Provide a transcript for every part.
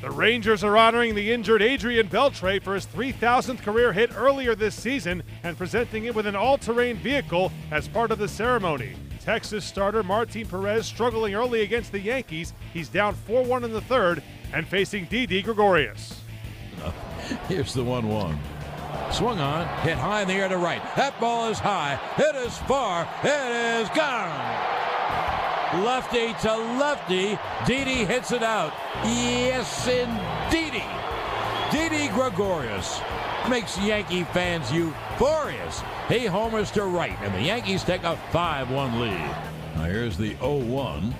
The Rangers are honoring the injured Adrian Beltre for his 3,000th career hit earlier this season and presenting it with an all terrain vehicle as part of the ceremony. Texas starter Martin Perez struggling early against the Yankees. He's down 4 1 in the third and facing Didi Gregorius. Here's the 1 1. Swung on, hit high in the air to right. That ball is high. It is far. It is gone. Lefty to lefty. Didi hits it out. Yes, indeedy. Didi Gregorius makes Yankee fans euphorious. He homers to right, and the Yankees take a 5 1 lead. Now here's the 0 1.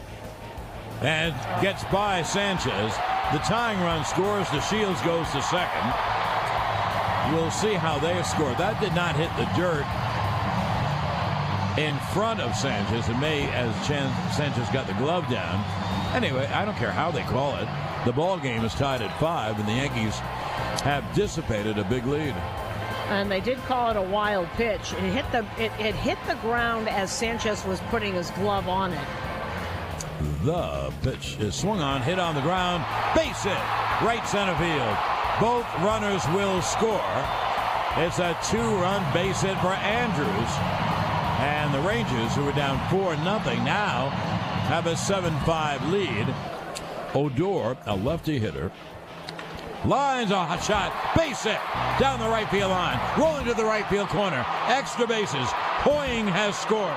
And gets by Sanchez. The tying run scores. DeShields goes to second. We'll see how they score. That did not hit the dirt in front of Sanchez. It may as Chan Sanchez got the glove down. Anyway, I don't care how they call it. The ball game is tied at five, and the Yankees have dissipated a big lead. And they did call it a wild pitch. It hit the it, it hit the ground as Sanchez was putting his glove on it. The pitch is swung on, hit on the ground, base hit, right center field. Both runners will score. It's a two-run base hit for Andrus. And the Rangers, who were down 4 nothing, now have a 7-5 lead. Odor, a lefty hitter, lines a hot shot, base hit down the right field line, rolling to the right field corner, extra bases. Hoying has scored.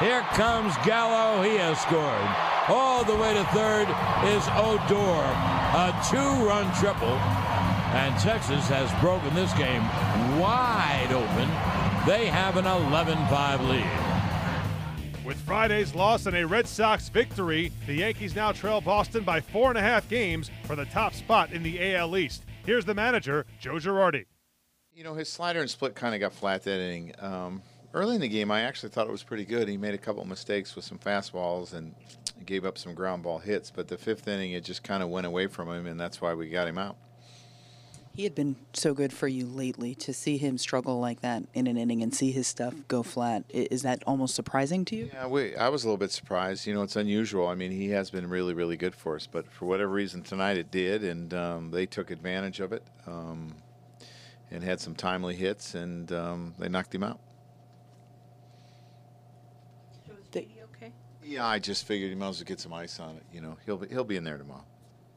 Here comes Gallo. He has scored. All the way to third is Odor. A two-run triple. And Texas has broken this game wide open. They have an 11-5 lead. With Friday's loss and a Red Sox victory, the Yankees now trail Boston by four and a half games for the top spot in the AL East. Here's the manager, Joe Girardi. You know, his slider and split kind of got flat that inning. Um, early in the game, I actually thought it was pretty good. He made a couple mistakes with some fastballs and gave up some ground ball hits. But the fifth inning, it just kind of went away from him, and that's why we got him out. He had been so good for you lately. To see him struggle like that in an inning and see his stuff go flat, is that almost surprising to you? Yeah, we, I was a little bit surprised. You know, it's unusual. I mean, he has been really, really good for us, but for whatever reason tonight it did, and um, they took advantage of it um, and had some timely hits, and um, they knocked him out. Is he okay? Yeah, I just figured he might as well get some ice on it. You know, he'll be, he'll be in there tomorrow.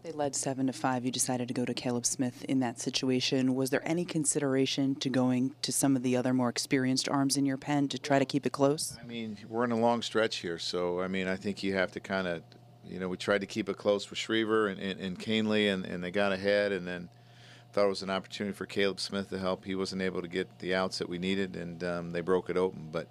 They led seven to five. You decided to go to Caleb Smith in that situation. Was there any consideration to going to some of the other more experienced arms in your pen to try to keep it close? I mean, we're in a long stretch here, so I mean, I think you have to kind of, you know, we tried to keep it close with Shreve and, and, and Kahnle, and, and they got ahead, and then thought it was an opportunity for Caleb Smith to help. He wasn't able to get the outs that we needed, and um, they broke it open. But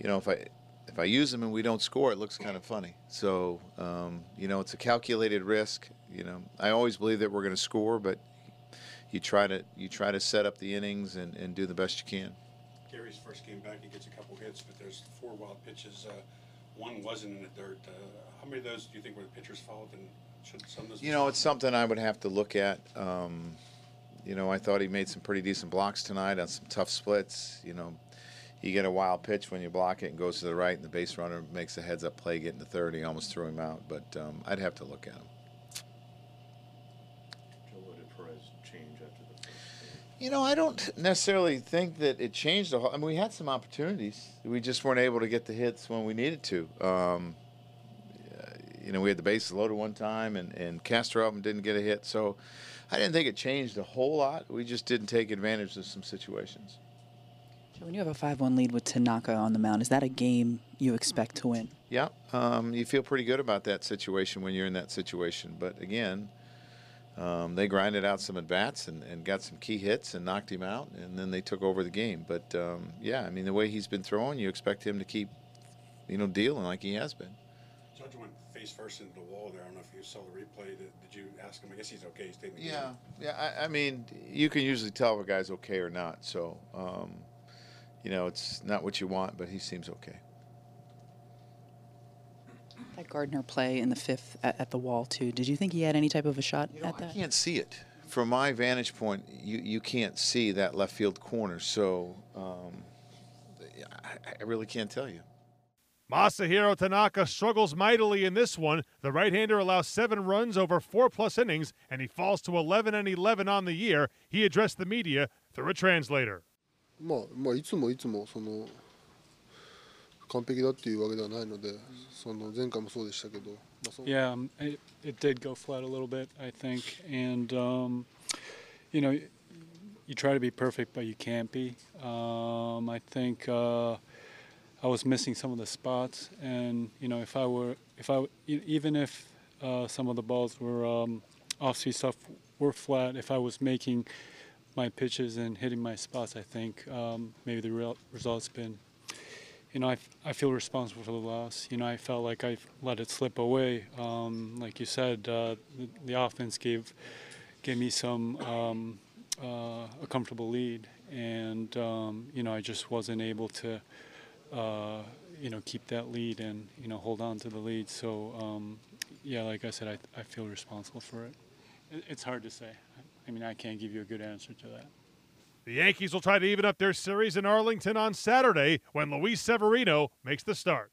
you know, if I if I use them and we don't score, it looks kind of funny. So, um, you know, it's a calculated risk. You know, I always believe that we're going to score, but you try to you try to set up the innings and, and do the best you can. Gary's first game back, he gets a couple hits, but there's four wild pitches. Uh, one wasn't in the dirt. Uh, how many of those do you think were the pitcher's fault? And should some of those? You know, it's something I would have to look at. Um, you know, I thought he made some pretty decent blocks tonight on some tough splits. You know, you get a wild pitch when you block it and goes to the right, and the base runner makes a heads up play, getting to third. He almost threw him out, but um, I'd have to look at him. You know, I don't necessarily think that it changed a whole. I mean, we had some opportunities. We just weren't able to get the hits when we needed to. Um, you know, we had the bases loaded one time, and and Castro up and didn't get a hit. So, I didn't think it changed a whole lot. We just didn't take advantage of some situations. When you have a 5 1 lead with Tanaka on the mound, is that a game you expect to win? Yeah, um, you feel pretty good about that situation when you're in that situation. But again, um, they grinded out some at bats and, and, got some key hits and knocked him out, and then they took over the game. But um, yeah, I mean, the way he's been throwing, you expect him to keep, you know, dealing like he has been. Judge went face first into the wall there. I don't know if you saw the replay. Did, did you ask him? I guess he's okay. He's taking the yeah, game. yeah. I, I, mean, you can usually tell if a guy's okay or not. So, um, you know, it's not what you want, but he seems okay. That Gardner play in the fifth at, at, the wall too. Did you think he had any type of a shot you know, at that? I can't see it from my vantage point. You you can't see that left field corner, so um, I, I really can't tell you. Masahiro Tanaka struggles mightily in this one. The right-hander allows seven runs over four-plus innings, and he falls to 11 and 11 on the year. He addressed the media through a translator. まあ、まあ、いつもいつもその完璧だっていうわけではないので、その前回もそうでしたけど、まあ、そ Yeah, um, it, it did go flat a little bit, I think, and um, you know, you try to be perfect, but you can't be. Um, I think uh, I was missing some of the spots, and you know, if I were, if I, e- even if uh, some of the balls were um, off-speed stuff were flat, if I was making my pitches and hitting my spots, I think um, maybe the real results been you know, I, I feel responsible for the loss. You know, I felt like I let it slip away. Um, like you said, uh, the, the offense gave gave me some um, uh, a comfortable lead, and um, you know, I just wasn't able to, uh, you know, keep that lead and you know hold on to the lead. So um, yeah, like I said, I, I feel responsible for it. it. It's hard to say. I mean, I can't give you a good answer to that. The Yankees will try to even up their series in Arlington on Saturday when Luis Severino makes the start.